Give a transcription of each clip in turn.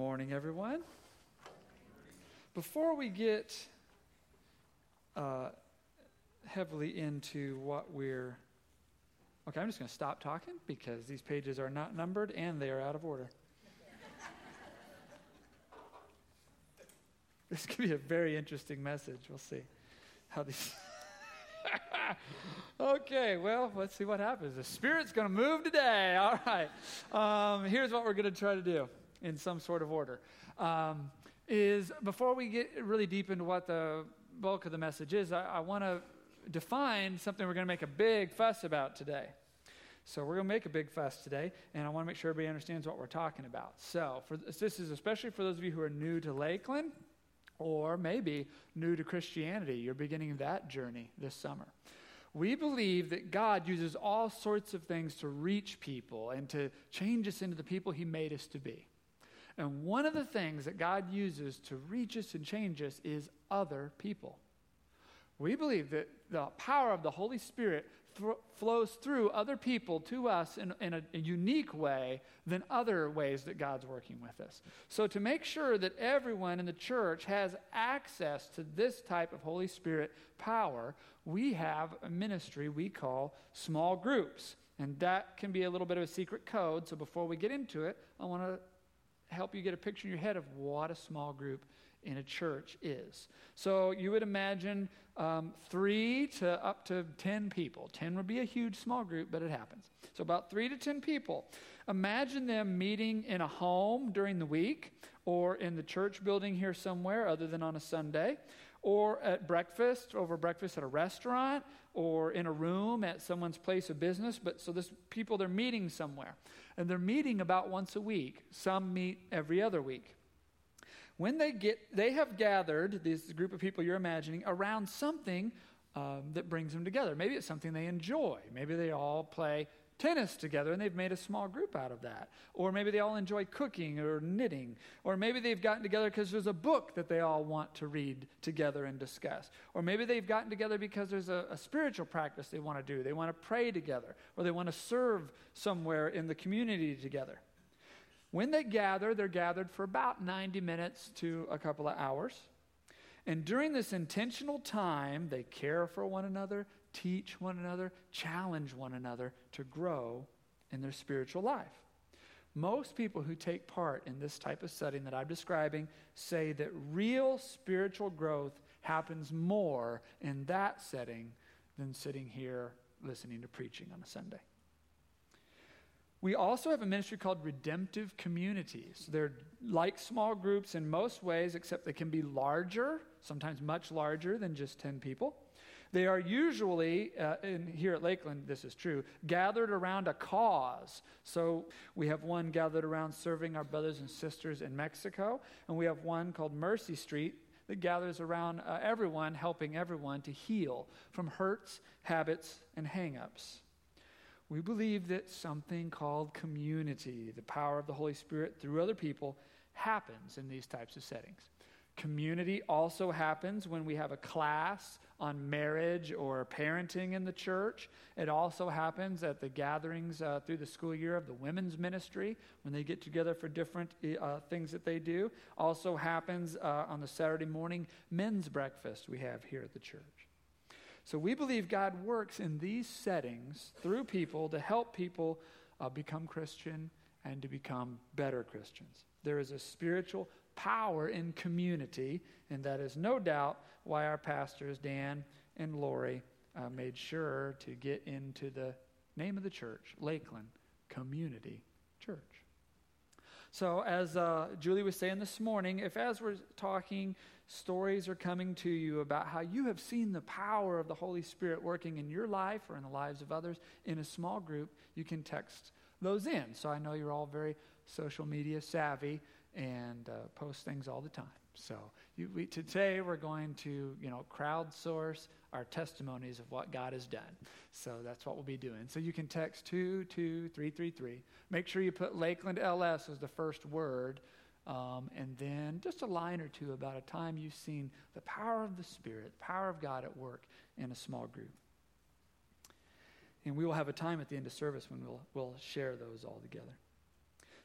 Morning, everyone. Before we get uh, heavily into what we're. Okay, I'm just going to stop talking because these pages are not numbered and they are out of order. this could be a very interesting message. We'll see how these. okay, well, let's see what happens. The Spirit's going to move today. All right. Um, here's what we're going to try to do in some sort of order. Um, is before we get really deep into what the bulk of the message is, I, I want to define something we're going to make a big fuss about today. So we're going to make a big fuss today, and I want to make sure everybody understands what we're talking about. So for this, this is especially for those of you who are new to Lakeland, or maybe new to Christianity. You're beginning that journey this summer. We believe that God uses all sorts of things to reach people and to change us into the people He made us to be. And one of the things that God uses to reach us and change us is other people. We believe that the power of the Holy Spirit th- flows through other people to us in, in a, a unique way than other ways that God's working with us. So, to make sure that everyone in the church has access to this type of Holy Spirit power, we have a ministry we call small groups. And that can be a little bit of a secret code. So, before we get into it, I want to help you get a picture in your head of what a small group in a church is. So you would imagine um, three to up to 10 people. 10 would be a huge small group, but it happens. So about three to 10 people. Imagine them meeting in a home during the week or in the church building here somewhere other than on a Sunday or at breakfast, over breakfast at a restaurant, or in a room at someone's place of business. But so this people they're meeting somewhere and they're meeting about once a week. Some meet every other week. When they get, they have gathered, this group of people you're imagining, around something um, that brings them together. Maybe it's something they enjoy. Maybe they all play tennis together and they've made a small group out of that. Or maybe they all enjoy cooking or knitting. Or maybe they've gotten together because there's a book that they all want to read together and discuss. Or maybe they've gotten together because there's a, a spiritual practice they want to do. They want to pray together or they want to serve somewhere in the community together. When they gather, they're gathered for about 90 minutes to a couple of hours. And during this intentional time, they care for one another, teach one another, challenge one another to grow in their spiritual life. Most people who take part in this type of setting that I'm describing say that real spiritual growth happens more in that setting than sitting here listening to preaching on a Sunday. We also have a ministry called redemptive communities. They're like small groups in most ways, except they can be larger, sometimes much larger than just 10 people. They are usually, uh, in, here at Lakeland, this is true, gathered around a cause. So we have one gathered around serving our brothers and sisters in Mexico, and we have one called Mercy Street that gathers around uh, everyone, helping everyone to heal from hurts, habits, and hangups. We believe that something called community, the power of the Holy Spirit through other people, happens in these types of settings. Community also happens when we have a class on marriage or parenting in the church. It also happens at the gatherings uh, through the school year of the women's ministry when they get together for different uh, things that they do. Also happens uh, on the Saturday morning men's breakfast we have here at the church. So we believe God works in these settings through people to help people uh, become Christian and to become better Christians. There is a spiritual power in community, and that is no doubt why our pastors, Dan and Lori, uh, made sure to get into the name of the church, Lakeland Community Church. So, as uh, Julie was saying this morning, if as we're talking, stories are coming to you about how you have seen the power of the Holy Spirit working in your life or in the lives of others in a small group, you can text those in. So, I know you're all very social media savvy and uh, post things all the time. So you, we, today we're going to, you know, crowdsource our testimonies of what God has done. So that's what we'll be doing. So you can text 22333. Make sure you put Lakeland LS as the first word. Um, and then just a line or two about a time you've seen the power of the Spirit, the power of God at work in a small group. And we will have a time at the end of service when we'll, we'll share those all together.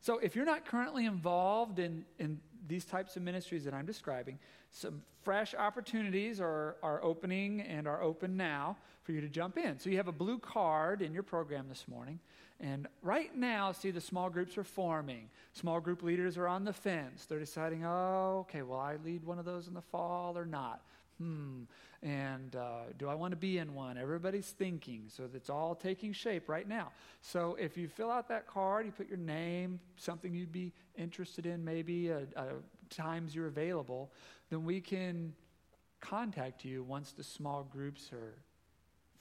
So if you're not currently involved in, in these types of ministries that I'm describing, some fresh opportunities are, are opening and are open now for you to jump in. So you have a blue card in your program this morning. And right now, see, the small groups are forming. Small group leaders are on the fence. They're deciding, oh, okay, will I lead one of those in the fall or not? Hmm. And uh, do I want to be in one? Everybody's thinking. So it's all taking shape right now. So if you fill out that card, you put your name, something you'd be interested in, maybe uh, uh, times you're available, then we can contact you once the small groups are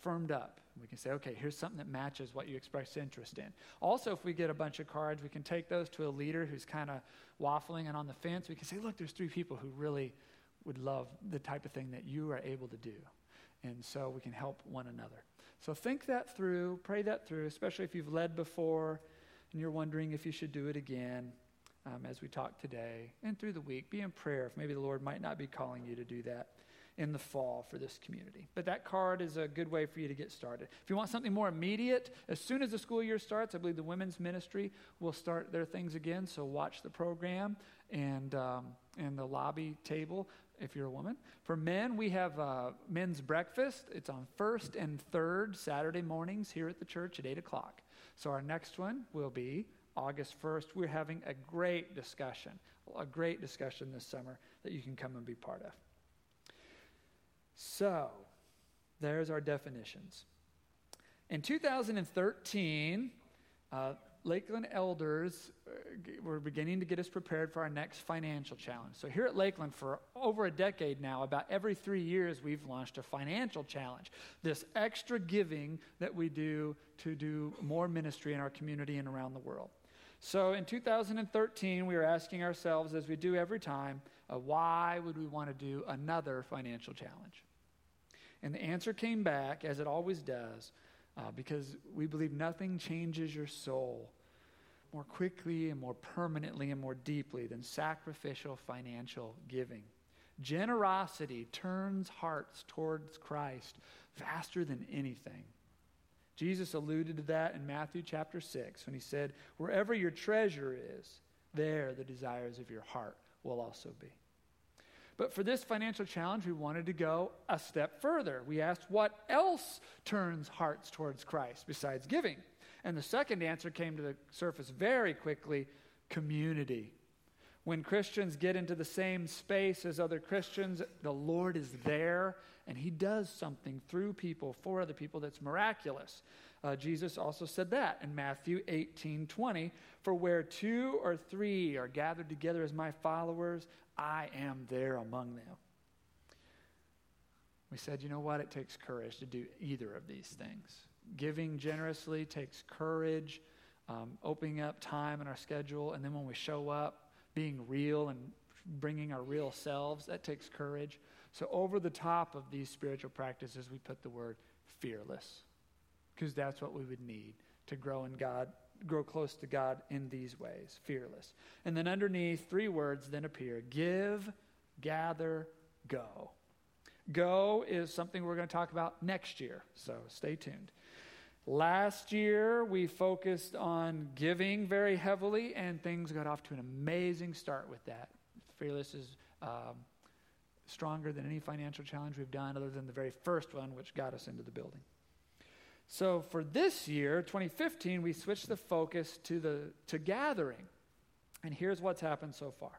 firmed up. We can say, okay, here's something that matches what you express interest in. Also, if we get a bunch of cards, we can take those to a leader who's kind of waffling and on the fence. We can say, look, there's three people who really would love the type of thing that you are able to do. And so we can help one another. So think that through, pray that through, especially if you've led before and you're wondering if you should do it again um, as we talk today and through the week. Be in prayer if maybe the Lord might not be calling you to do that in the fall for this community. But that card is a good way for you to get started. If you want something more immediate, as soon as the school year starts, I believe the women's ministry will start their things again. So watch the program and um, and the lobby table if you're a woman. For men, we have uh, men's breakfast. It's on first and third Saturday mornings here at the church at 8 o'clock. So our next one will be August 1st. We're having a great discussion, a great discussion this summer that you can come and be part of. So, there's our definitions. In 2013, uh, Lakeland elders uh, were beginning to get us prepared for our next financial challenge. So, here at Lakeland, for over a decade now, about every three years, we've launched a financial challenge. This extra giving that we do to do more ministry in our community and around the world. So, in 2013, we were asking ourselves, as we do every time, uh, why would we want to do another financial challenge? And the answer came back, as it always does uh, because we believe nothing changes your soul more quickly and more permanently and more deeply than sacrificial financial giving. Generosity turns hearts towards Christ faster than anything. Jesus alluded to that in Matthew chapter 6 when he said, Wherever your treasure is, there the desires of your heart will also be. But for this financial challenge, we wanted to go a step further. We asked what else turns hearts towards Christ besides giving? And the second answer came to the surface very quickly community. When Christians get into the same space as other Christians, the Lord is there and He does something through people, for other people, that's miraculous. Uh, Jesus also said that in Matthew 18 20. For where two or three are gathered together as my followers, I am there among them. We said, you know what? It takes courage to do either of these things. Giving generously takes courage, um, opening up time in our schedule, and then when we show up, being real and bringing our real selves, that takes courage. So, over the top of these spiritual practices, we put the word fearless, because that's what we would need to grow in God grow close to God in these ways fearless. And then underneath, three words then appear give, gather, go. Go is something we're going to talk about next year, so stay tuned. Last year, we focused on giving very heavily, and things got off to an amazing start with that. Fearless is um, stronger than any financial challenge we've done, other than the very first one, which got us into the building. So for this year, 2015, we switched the focus to the to gathering. And here's what's happened so far.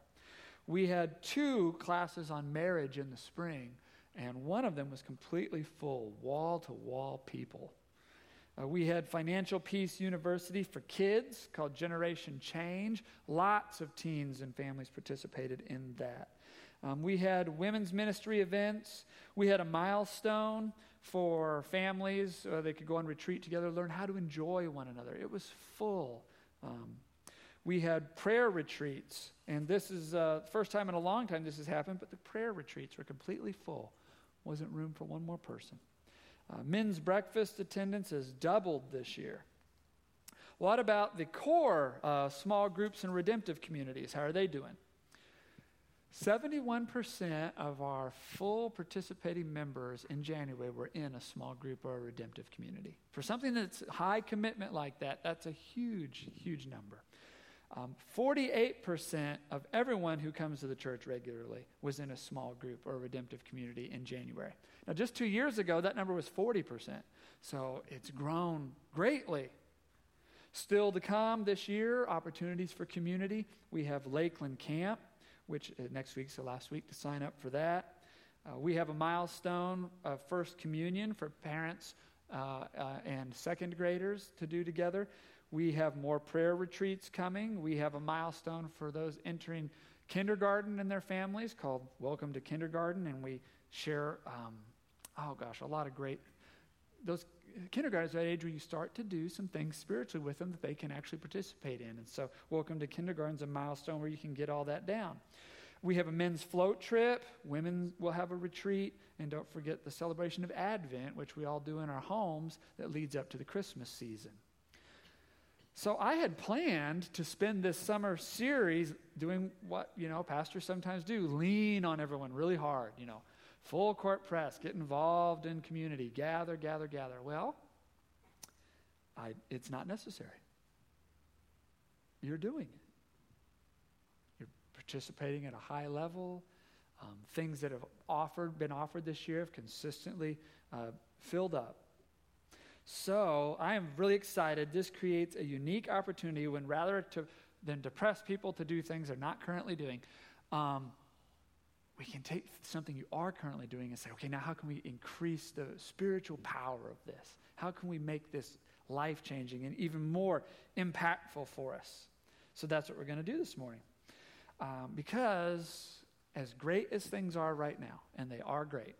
We had two classes on marriage in the spring, and one of them was completely full, wall to wall people. Uh, we had Financial Peace University for kids called Generation Change. Lots of teens and families participated in that. Um, we had women's ministry events. We had a milestone for families. Uh, they could go on retreat together, learn how to enjoy one another. It was full. Um, we had prayer retreats, and this is uh, the first time in a long time this has happened, but the prayer retreats were completely full. Wasn't room for one more person. Uh, men's breakfast attendance has doubled this year. What about the core uh, small groups and redemptive communities? How are they doing? 71% of our full participating members in January were in a small group or a redemptive community. For something that's high commitment like that, that's a huge, huge number. Um, 48% of everyone who comes to the church regularly was in a small group or a redemptive community in January. Now, just two years ago, that number was 40%. So it's grown greatly. Still to come this year, opportunities for community. We have Lakeland Camp, which uh, next week, so last week to sign up for that. Uh, we have a milestone of First Communion for parents uh, uh, and second graders to do together. We have more prayer retreats coming. We have a milestone for those entering kindergarten and their families called Welcome to Kindergarten, and we share, um, oh gosh, a lot of great. Those kindergartners that age where you start to do some things spiritually with them that they can actually participate in. And so, Welcome to Kindergarten is a milestone where you can get all that down. We have a men's float trip. Women will have a retreat. And don't forget the celebration of Advent, which we all do in our homes that leads up to the Christmas season. So I had planned to spend this summer series doing what, you know, pastors sometimes do lean on everyone really hard, you know, full court press, get involved in community, gather, gather, gather. Well, I, it's not necessary. You're doing it. You're participating at a high level. Um, things that have offered, been offered this year have consistently uh, filled up. So I am really excited. This creates a unique opportunity when rather to, than to press people to do things they're not currently doing, um, we can take something you are currently doing and say, okay, now how can we increase the spiritual power of this? How can we make this life changing and even more impactful for us? So that's what we're going to do this morning. Um, because as great as things are right now, and they are great,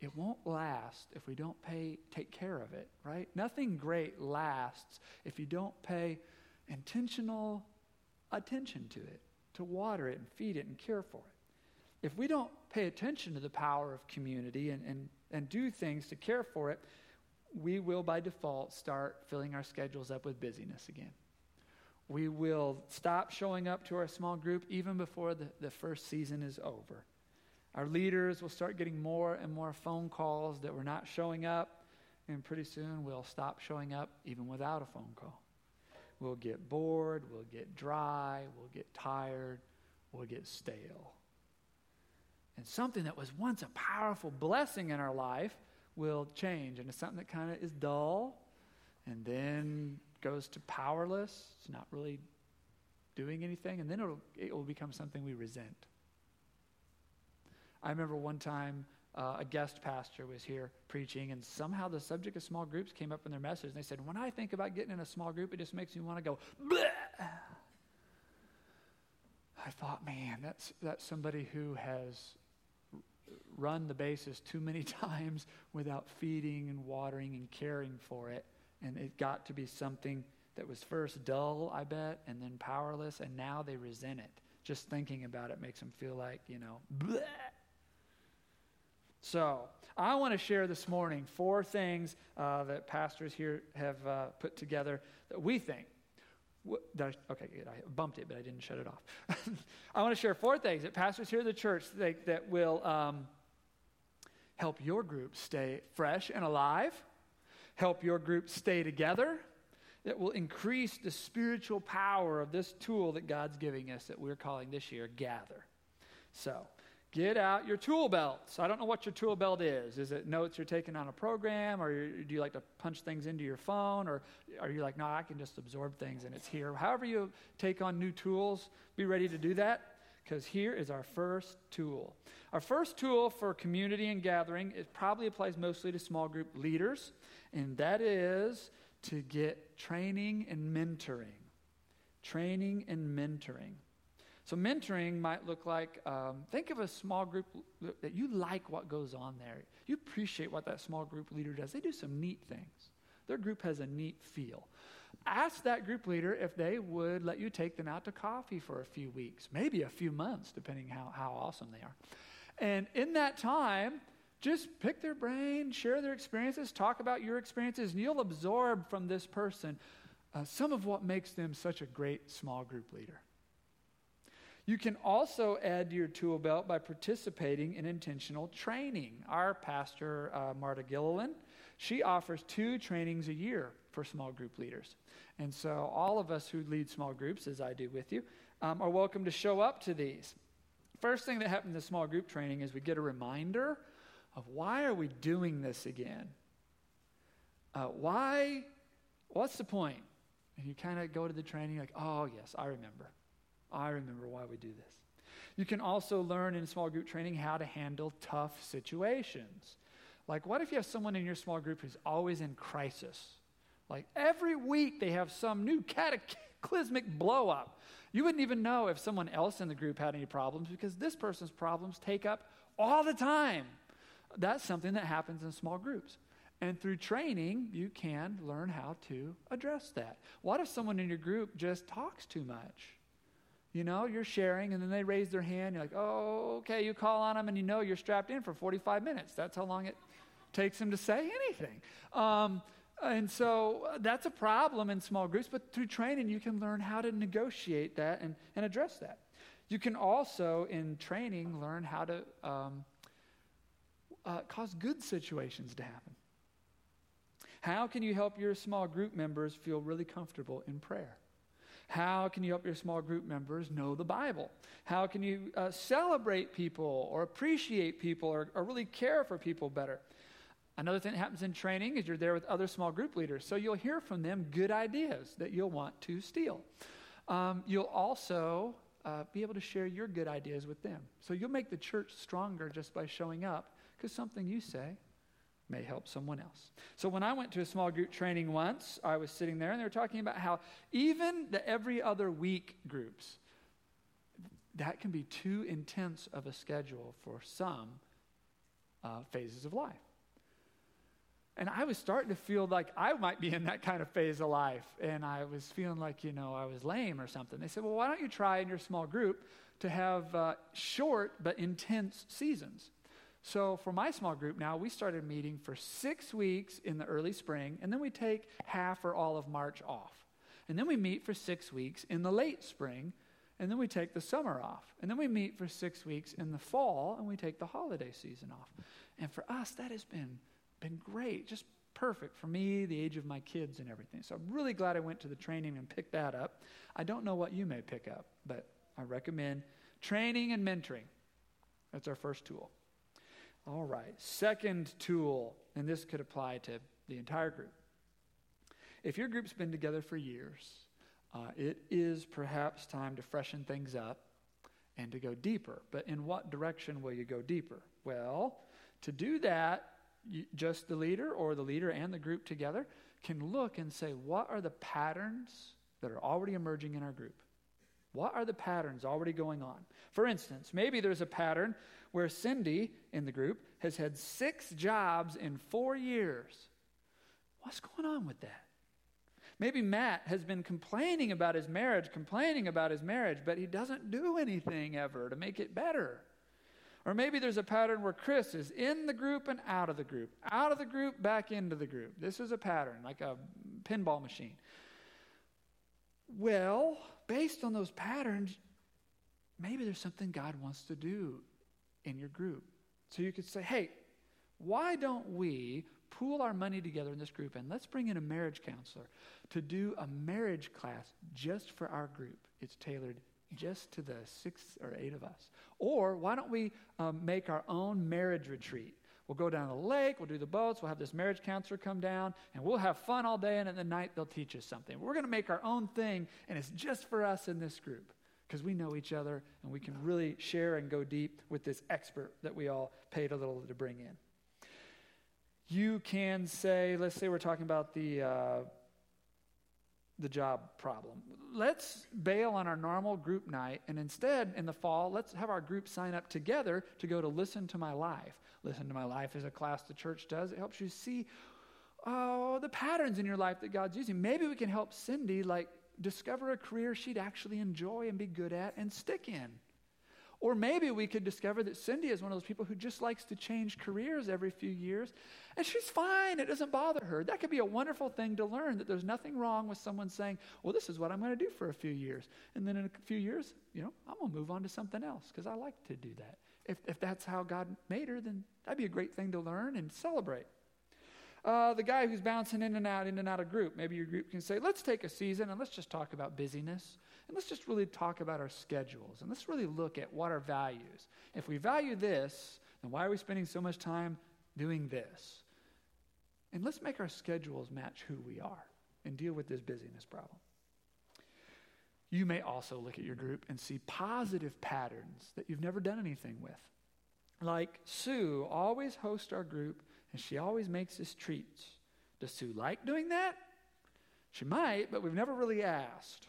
it won't last if we don't pay take care of it right nothing great lasts if you don't pay intentional attention to it to water it and feed it and care for it if we don't pay attention to the power of community and, and, and do things to care for it we will by default start filling our schedules up with busyness again we will stop showing up to our small group even before the, the first season is over our leaders will start getting more and more phone calls that we're not showing up, and pretty soon we'll stop showing up even without a phone call. We'll get bored, we'll get dry, we'll get tired, we'll get stale. And something that was once a powerful blessing in our life will change into something that kind of is dull and then goes to powerless. It's not really doing anything, and then it'll, it will become something we resent. I remember one time uh, a guest pastor was here preaching, and somehow the subject of small groups came up in their message. And they said, When I think about getting in a small group, it just makes me want to go, Bleh! I thought, man, that's, that's somebody who has run the bases too many times without feeding and watering and caring for it. And it got to be something that was first dull, I bet, and then powerless, and now they resent it. Just thinking about it makes them feel like, you know, bleh. So, I want to share this morning four things uh, that pastors here have uh, put together that we think. I, okay, good. I bumped it, but I didn't shut it off. I want to share four things that pastors here at the church think that will um, help your group stay fresh and alive, help your group stay together, that will increase the spiritual power of this tool that God's giving us that we're calling this year Gather. So, Get out your tool belts. I don't know what your tool belt is. Is it notes you're taking on a program, or do you like to punch things into your phone, or are you like, no, I can just absorb things and it's here? However, you take on new tools, be ready to do that, because here is our first tool. Our first tool for community and gathering, it probably applies mostly to small group leaders, and that is to get training and mentoring. Training and mentoring. So, mentoring might look like um, think of a small group that you like what goes on there. You appreciate what that small group leader does. They do some neat things, their group has a neat feel. Ask that group leader if they would let you take them out to coffee for a few weeks, maybe a few months, depending how, how awesome they are. And in that time, just pick their brain, share their experiences, talk about your experiences, and you'll absorb from this person uh, some of what makes them such a great small group leader. You can also add to your tool belt by participating in intentional training. Our pastor, uh, Marta Gilliland, She offers two trainings a year for small group leaders. And so, all of us who lead small groups, as I do with you, um, are welcome to show up to these. First thing that happened in small group training is we get a reminder of why are we doing this again? Uh, why? What's the point? And you kind of go to the training like, oh, yes, I remember. I remember why we do this. You can also learn in small group training how to handle tough situations. Like, what if you have someone in your small group who's always in crisis? Like, every week they have some new cataclysmic blow up. You wouldn't even know if someone else in the group had any problems because this person's problems take up all the time. That's something that happens in small groups. And through training, you can learn how to address that. What if someone in your group just talks too much? You know, you're sharing, and then they raise their hand. You're like, oh, okay, you call on them, and you know you're strapped in for 45 minutes. That's how long it takes them to say anything. Um, and so uh, that's a problem in small groups, but through training, you can learn how to negotiate that and, and address that. You can also, in training, learn how to um, uh, cause good situations to happen. How can you help your small group members feel really comfortable in prayer? How can you help your small group members know the Bible? How can you uh, celebrate people or appreciate people or, or really care for people better? Another thing that happens in training is you're there with other small group leaders, so you'll hear from them good ideas that you'll want to steal. Um, you'll also uh, be able to share your good ideas with them. So you'll make the church stronger just by showing up because something you say may help someone else. So when I went to a small group training once, I was sitting there and they were talking about how even the every other week groups, that can be too intense of a schedule for some uh, phases of life. And I was starting to feel like I might be in that kind of phase of life. And I was feeling like, you know, I was lame or something. They said, well, why don't you try in your small group to have uh, short but intense seasons? So for my small group now, we started meeting for six weeks in the early spring, and then we take half or all of March off. And then we meet for six weeks in the late spring, and then we take the summer off. And then we meet for six weeks in the fall, and we take the holiday season off. And for us, that has been, been great, just perfect for me, the age of my kids, and everything. So I'm really glad I went to the training and picked that up. I don't know what you may pick up, but I recommend training and mentoring. That's our first tool. All right, second tool, and this could apply to the entire group. If your group's been together for years, uh, it is perhaps time to freshen things up and to go deeper. But in what direction will you go deeper? Well, to do that, you, just the leader or the leader and the group together can look and say, what are the patterns that are already emerging in our group? What are the patterns already going on? For instance, maybe there's a pattern where Cindy in the group has had six jobs in four years. What's going on with that? Maybe Matt has been complaining about his marriage, complaining about his marriage, but he doesn't do anything ever to make it better. Or maybe there's a pattern where Chris is in the group and out of the group, out of the group, back into the group. This is a pattern, like a pinball machine. Well, based on those patterns, maybe there's something God wants to do in your group. So you could say, hey, why don't we pool our money together in this group and let's bring in a marriage counselor to do a marriage class just for our group? It's tailored just to the six or eight of us. Or why don't we um, make our own marriage retreat? We'll go down to the lake, we'll do the boats, we'll have this marriage counselor come down, and we'll have fun all day, and at the night they'll teach us something. We're going to make our own thing, and it's just for us in this group because we know each other and we can really share and go deep with this expert that we all paid a little to bring in. You can say, let's say we're talking about the, uh, the job problem. Let's bail on our normal group night, and instead, in the fall, let's have our group sign up together to go to Listen to My Life. Listen to My Life is a class the church does. It helps you see oh, the patterns in your life that God's using. Maybe we can help Cindy, like, discover a career she'd actually enjoy and be good at and stick in. Or maybe we could discover that Cindy is one of those people who just likes to change careers every few years, and she's fine. It doesn't bother her. That could be a wonderful thing to learn that there's nothing wrong with someone saying, Well, this is what I'm going to do for a few years. And then in a few years, you know, I'm going to move on to something else because I like to do that. If, if that's how God made her, then that'd be a great thing to learn and celebrate. Uh, the guy who's bouncing in and out, in and out of group. Maybe your group can say, let's take a season and let's just talk about busyness. And let's just really talk about our schedules. And let's really look at what our values. If we value this, then why are we spending so much time doing this? And let's make our schedules match who we are and deal with this busyness problem. You may also look at your group and see positive patterns that you've never done anything with. Like Sue always hosts our group and she always makes us treats. Does Sue like doing that? She might, but we've never really asked.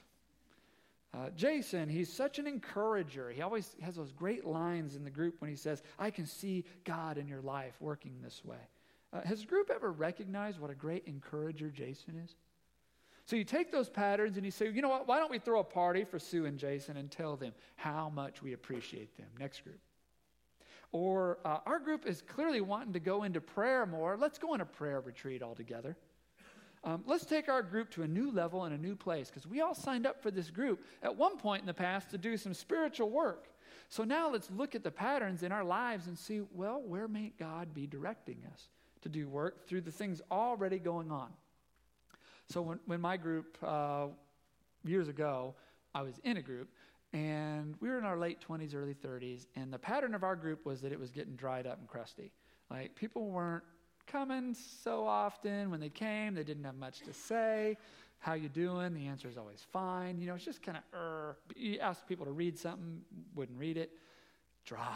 Uh, Jason, he's such an encourager. He always has those great lines in the group when he says, I can see God in your life working this way. Uh, has the group ever recognized what a great encourager Jason is? So you take those patterns and you say, you know what, why don't we throw a party for Sue and Jason and tell them how much we appreciate them? Next group. Or uh, our group is clearly wanting to go into prayer more. Let's go on a prayer retreat all together. Um, let's take our group to a new level and a new place because we all signed up for this group at one point in the past to do some spiritual work. So now let's look at the patterns in our lives and see, well, where may God be directing us to do work through the things already going on? So when, when my group, uh, years ago, I was in a group, and we were in our late 20s, early 30s, and the pattern of our group was that it was getting dried up and crusty. Like people weren't coming so often. When they came, they didn't have much to say. How you doing? The answer is always fine. You know, it's just kind of, er. You ask people to read something, wouldn't read it. Dry.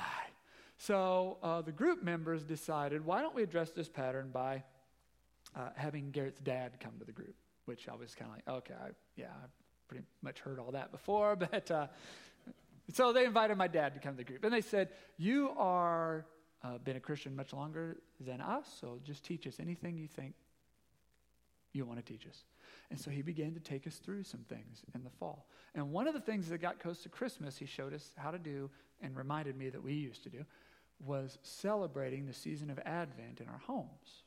So uh, the group members decided, why don't we address this pattern by uh, having Garrett's dad come to the group? Which I was kind of like, okay, I, yeah, pretty much heard all that before, but uh, so they invited my dad to come to the group, and they said, "You are uh, been a Christian much longer than us, so just teach us anything you think you want to teach us. And so he began to take us through some things in the fall. And one of the things that got close to Christmas, he showed us how to do and reminded me that we used to do was celebrating the season of Advent in our homes,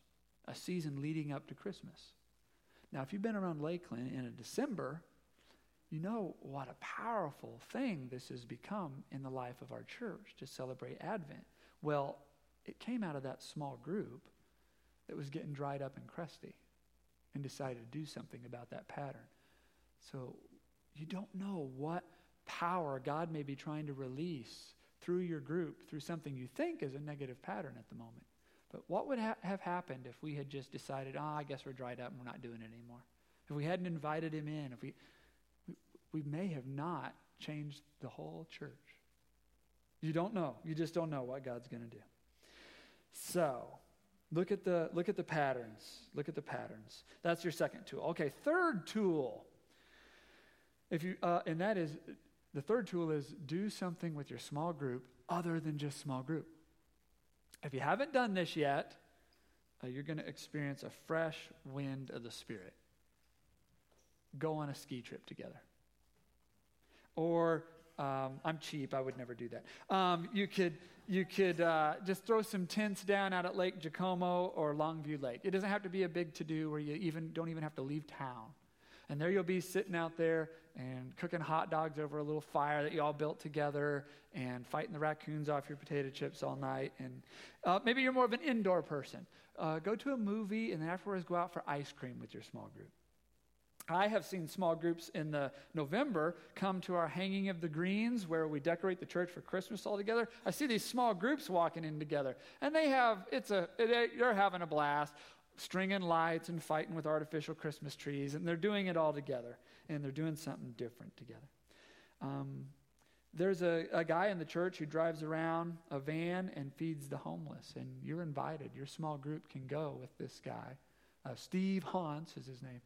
a season leading up to Christmas. Now, if you've been around Lakeland in a December, you know what a powerful thing this has become in the life of our church to celebrate Advent. Well, it came out of that small group that was getting dried up and crusty and decided to do something about that pattern. So you don't know what power God may be trying to release through your group, through something you think is a negative pattern at the moment. But what would ha- have happened if we had just decided, ah, oh, I guess we're dried up and we're not doing it anymore? If we hadn't invited him in, if we, we, may have not changed the whole church. You don't know. You just don't know what God's going to do. So, look at the look at the patterns. Look at the patterns. That's your second tool. Okay, third tool. If you uh, and that is the third tool is do something with your small group other than just small group. If you haven't done this yet, uh, you're going to experience a fresh wind of the Spirit. Go on a ski trip together. Or um, I'm cheap. I would never do that. Um, you could, you could uh, just throw some tents down out at Lake Jacomo or Longview Lake. It doesn't have to be a big to do where you even don't even have to leave town. And there you'll be sitting out there and cooking hot dogs over a little fire that you all built together and fighting the raccoons off your potato chips all night. And uh, maybe you're more of an indoor person. Uh, go to a movie and then afterwards go out for ice cream with your small group. I have seen small groups in the November come to our hanging of the greens where we decorate the church for Christmas all together. I see these small groups walking in together, and they have it's a they're having a blast, stringing lights and fighting with artificial Christmas trees, and they're doing it all together, and they're doing something different together. Um, there's a, a guy in the church who drives around a van and feeds the homeless, and you're invited. Your small group can go with this guy. Uh, Steve Hans is his name.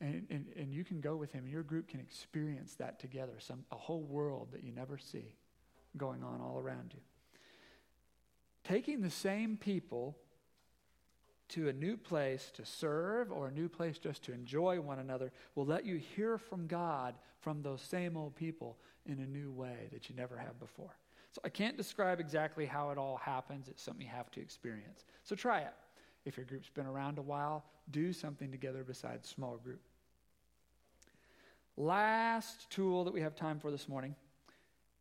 And, and, and you can go with him, and your group can experience that together, some, a whole world that you never see going on all around you. Taking the same people to a new place to serve or a new place just to enjoy one another will let you hear from God from those same old people in a new way that you never have before. So I can't describe exactly how it all happens. It's something you have to experience. So try it. If your group's been around a while, do something together besides small group. Last tool that we have time for this morning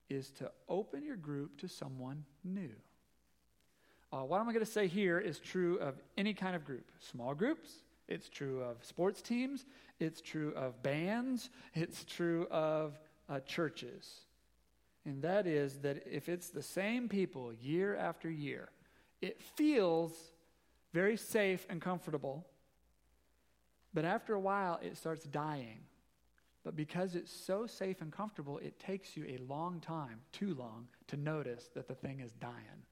is to open your group to someone new. uh, what I'm going to say here is true of any kind of group small groups, it's true of sports teams, it's true of bands, it's true of uh, churches. And that is that if it's the same people year after year, it feels very safe and comfortable. But after a while, it starts dying. But because it's so safe and comfortable, it takes you a long time, too long, to notice that the thing is dying.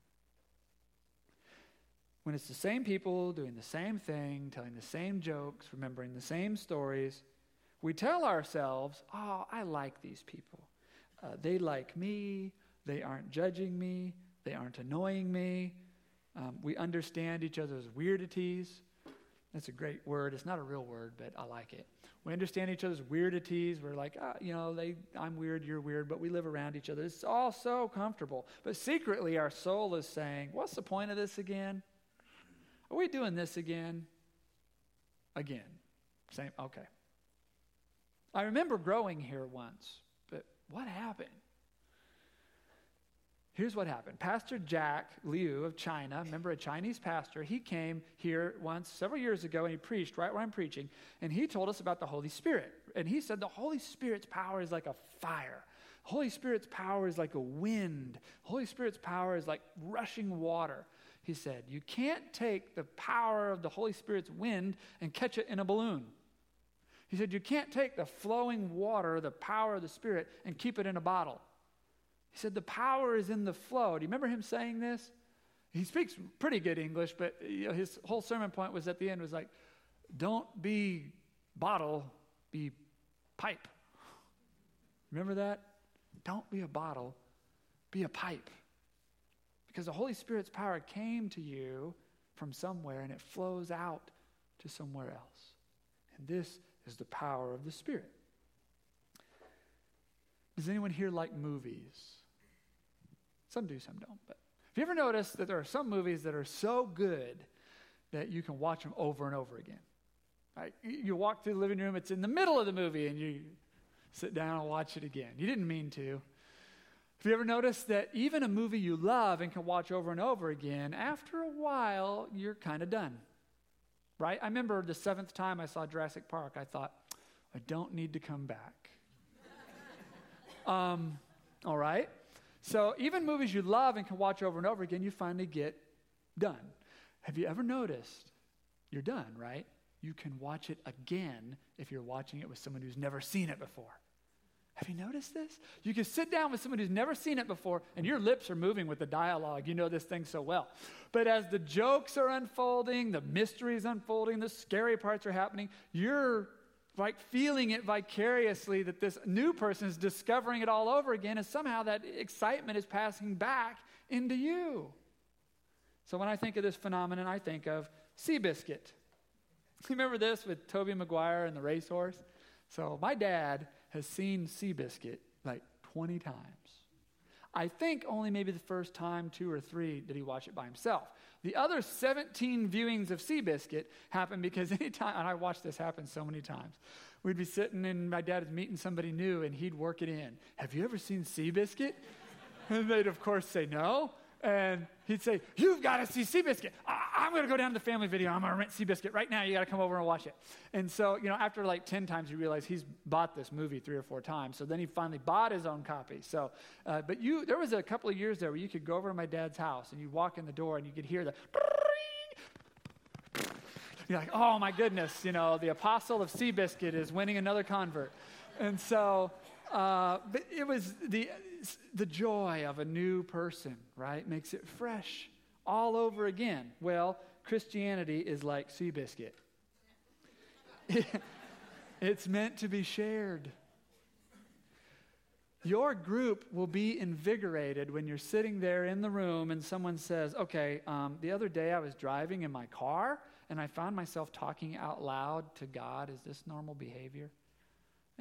When it's the same people doing the same thing, telling the same jokes, remembering the same stories, we tell ourselves, oh, I like these people. Uh, they like me. They aren't judging me. They aren't annoying me. Um, we understand each other's weirdities. That's a great word. It's not a real word, but I like it. We understand each other's weirdities. We're like, ah, you know, they, I'm weird, you're weird, but we live around each other. It's all so comfortable. But secretly, our soul is saying, what's the point of this again? Are we doing this again? Again. Same, okay. I remember growing here once, but what happened? Here's what happened. Pastor Jack Liu of China, remember a Chinese pastor, he came here once several years ago and he preached right where I'm preaching, and he told us about the Holy Spirit. And he said the Holy Spirit's power is like a fire. Holy Spirit's power is like a wind. Holy Spirit's power is like rushing water. He said, You can't take the power of the Holy Spirit's wind and catch it in a balloon. He said, You can't take the flowing water, the power of the Spirit, and keep it in a bottle. He said, The power is in the flow. Do you remember him saying this? He speaks pretty good English, but you know, his whole sermon point was at the end was like, Don't be bottle, be pipe. Remember that? Don't be a bottle, be a pipe. Because the Holy Spirit's power came to you from somewhere and it flows out to somewhere else. And this is the power of the Spirit. Does anyone here like movies? Some do, some don't. But have you ever noticed that there are some movies that are so good that you can watch them over and over again? Right? You walk through the living room, it's in the middle of the movie, and you sit down and watch it again. You didn't mean to. Have you ever noticed that even a movie you love and can watch over and over again, after a while, you're kind of done? right? I remember the seventh time I saw Jurassic Park, I thought, I don't need to come back. um, all right? So even movies you love and can watch over and over again, you finally get done. Have you ever noticed you're done, right? You can watch it again if you're watching it with someone who's never seen it before. Have you noticed this? You can sit down with someone who's never seen it before, and your lips are moving with the dialogue. You know this thing so well. But as the jokes are unfolding, the mysteries unfolding, the scary parts are happening, you're like feeling it vicariously that this new person is discovering it all over again, and somehow that excitement is passing back into you. So when I think of this phenomenon, I think of Seabiscuit. You Remember this with Tobey Maguire and the racehorse? So my dad has seen Seabiscuit like 20 times. I think only maybe the first time, two or three, did he watch it by himself. The other 17 viewings of Seabiscuit happened because anytime, and I watched this happen so many times, we'd be sitting and my dad was meeting somebody new and he'd work it in. Have you ever seen Seabiscuit? and they'd, of course, say no. And he'd say, You've got to see Seabiscuit. I- am going to go down to the family video. I'm going to rent Seabiscuit right now. You got to come over and watch it. And so, you know, after like 10 times, you realize he's bought this movie three or four times. So then he finally bought his own copy. So, uh, but you, there was a couple of years there where you could go over to my dad's house and you'd walk in the door and you could hear the. You're like, oh my goodness, you know, the apostle of Seabiscuit is winning another convert. And so, uh, but it was the the joy of a new person, right? Makes it fresh all over again. Well, Christianity is like Seabiscuit. it's meant to be shared. Your group will be invigorated when you're sitting there in the room and someone says, Okay, um, the other day I was driving in my car and I found myself talking out loud to God. Is this normal behavior?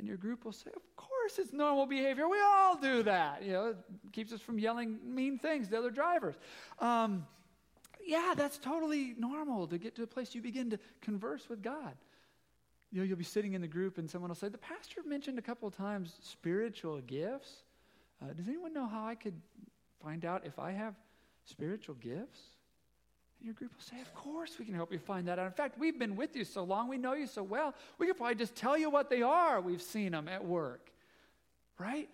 And your group will say, Of course it's normal behavior. We all do that. You know, it keeps us from yelling mean things to other drivers. Um, yeah, that's totally normal to get to a place you begin to converse with God. You know, you'll be sitting in the group and someone will say, The pastor mentioned a couple of times spiritual gifts. Uh, does anyone know how I could find out if I have spiritual gifts? And your group will say, Of course, we can help you find that out. In fact, we've been with you so long, we know you so well, we could probably just tell you what they are. We've seen them at work. Right?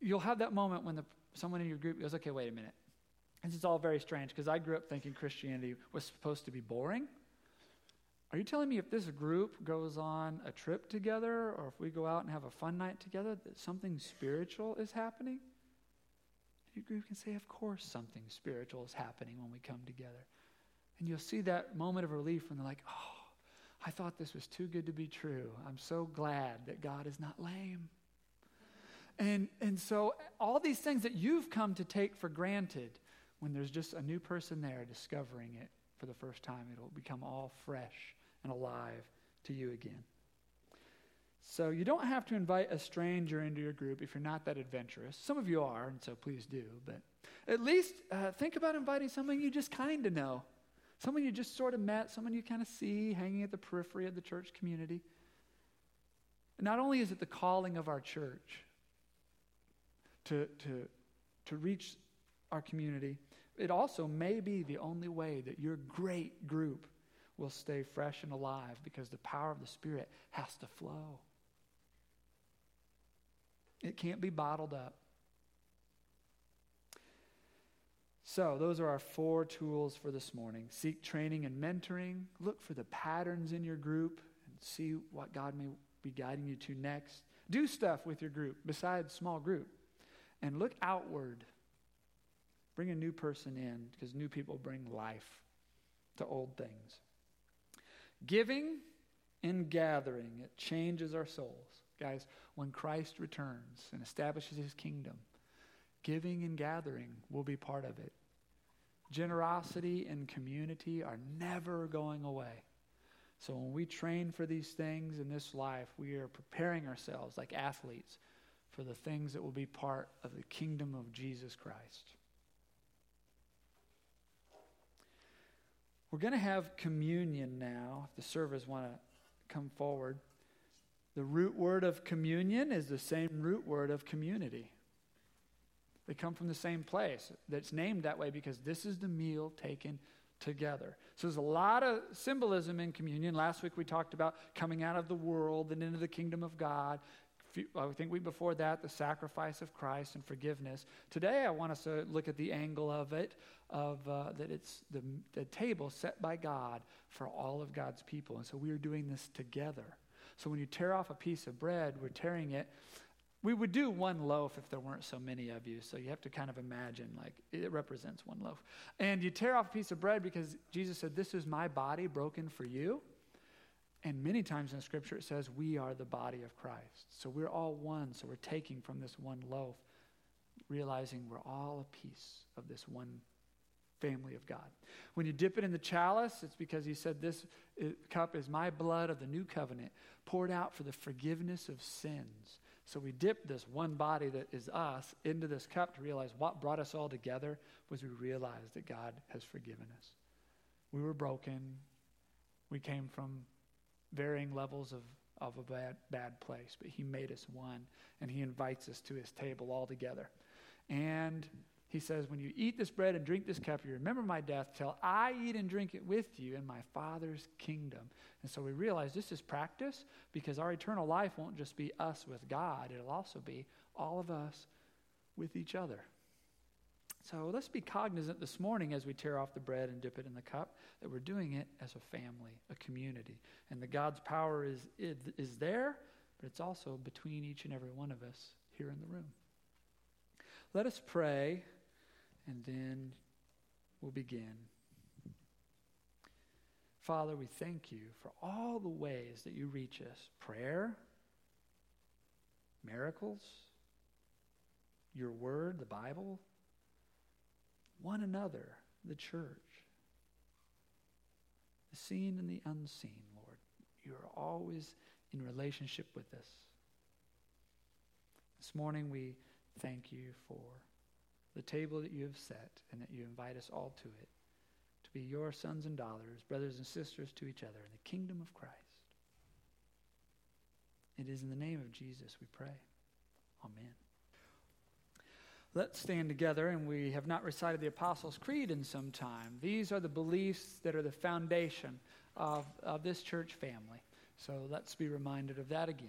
You'll have that moment when the, someone in your group goes, Okay, wait a minute. This is all very strange because I grew up thinking Christianity was supposed to be boring. Are you telling me if this group goes on a trip together or if we go out and have a fun night together that something spiritual is happening? Your group can say, Of course, something spiritual is happening when we come together. And you'll see that moment of relief when they're like, Oh, I thought this was too good to be true. I'm so glad that God is not lame. And, and so, all these things that you've come to take for granted, when there's just a new person there discovering it for the first time, it'll become all fresh and alive to you again. So you don't have to invite a stranger into your group if you're not that adventurous. Some of you are, and so please do. But at least uh, think about inviting someone you just kind of know, someone you just sort of met, someone you kind of see hanging at the periphery of the church community. not only is it the calling of our church to, to, to reach our community, it also may be the only way that your great group will stay fresh and alive because the power of the Spirit has to flow. It can't be bottled up. So, those are our four tools for this morning. Seek training and mentoring. Look for the patterns in your group and see what God may be guiding you to next. Do stuff with your group besides small group. And look outward. Bring a new person in because new people bring life to old things. Giving and gathering, it changes our souls. Guys, when Christ returns and establishes his kingdom, giving and gathering will be part of it. Generosity and community are never going away. So when we train for these things in this life, we are preparing ourselves like athletes for the things that will be part of the kingdom of Jesus Christ. We're going to have communion now. If the servers want to come forward. The root word of communion is the same root word of community. They come from the same place. That's named that way because this is the meal taken together. So there's a lot of symbolism in communion. Last week we talked about coming out of the world and into the kingdom of God. I think we before that the sacrifice of Christ and forgiveness. Today I want us to look at the angle of it of uh, that it's the, the table set by God for all of God's people. And so we are doing this together. So when you tear off a piece of bread, we're tearing it. We would do one loaf if there weren't so many of you. So you have to kind of imagine like it represents one loaf. And you tear off a piece of bread because Jesus said, This is my body broken for you. And many times in Scripture it says, We are the body of Christ. So we're all one. So we're taking from this one loaf, realizing we're all a piece of this one family of God. When you dip it in the chalice, it's because he said, This uh, cup is my blood of the new covenant, poured out for the forgiveness of sins. So we dip this one body that is us into this cup to realize what brought us all together was we realized that God has forgiven us. We were broken. We came from varying levels of, of a bad, bad place, but He made us one, and He invites us to His table all together. And he says, When you eat this bread and drink this cup, you remember my death till I eat and drink it with you in my Father's kingdom. And so we realize this is practice because our eternal life won't just be us with God, it'll also be all of us with each other. So let's be cognizant this morning as we tear off the bread and dip it in the cup that we're doing it as a family, a community. And that God's power is, is there, but it's also between each and every one of us here in the room. Let us pray and then we'll begin. Father, we thank you for all the ways that you reach us prayer, miracles, your word, the Bible, one another, the church, the seen and the unseen, Lord. You are always in relationship with us. This morning we thank you for the table that you have set and that you invite us all to it, to be your sons and daughters, brothers and sisters to each other in the kingdom of Christ. It is in the name of Jesus we pray. Amen. Let's stand together, and we have not recited the Apostles' Creed in some time. These are the beliefs that are the foundation of, of this church family. So let's be reminded of that again.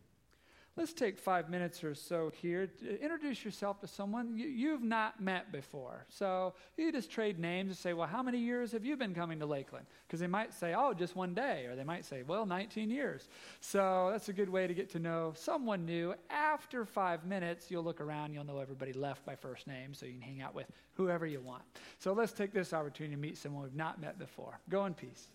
Let's take five minutes or so here introduce yourself to someone you, have not met before. So you just trade names and say, Well, how many years have you been coming to Lakeland? Because they might say, Oh, just one day. Or they might say, Well, 19 years. So that's a good way to get to know someone new. After five minutes, you'll look around, you'll know everybody left by first name, so you can hang out with whoever you want. So let's take this opportunity to meet someone we've not met before. Go in peace.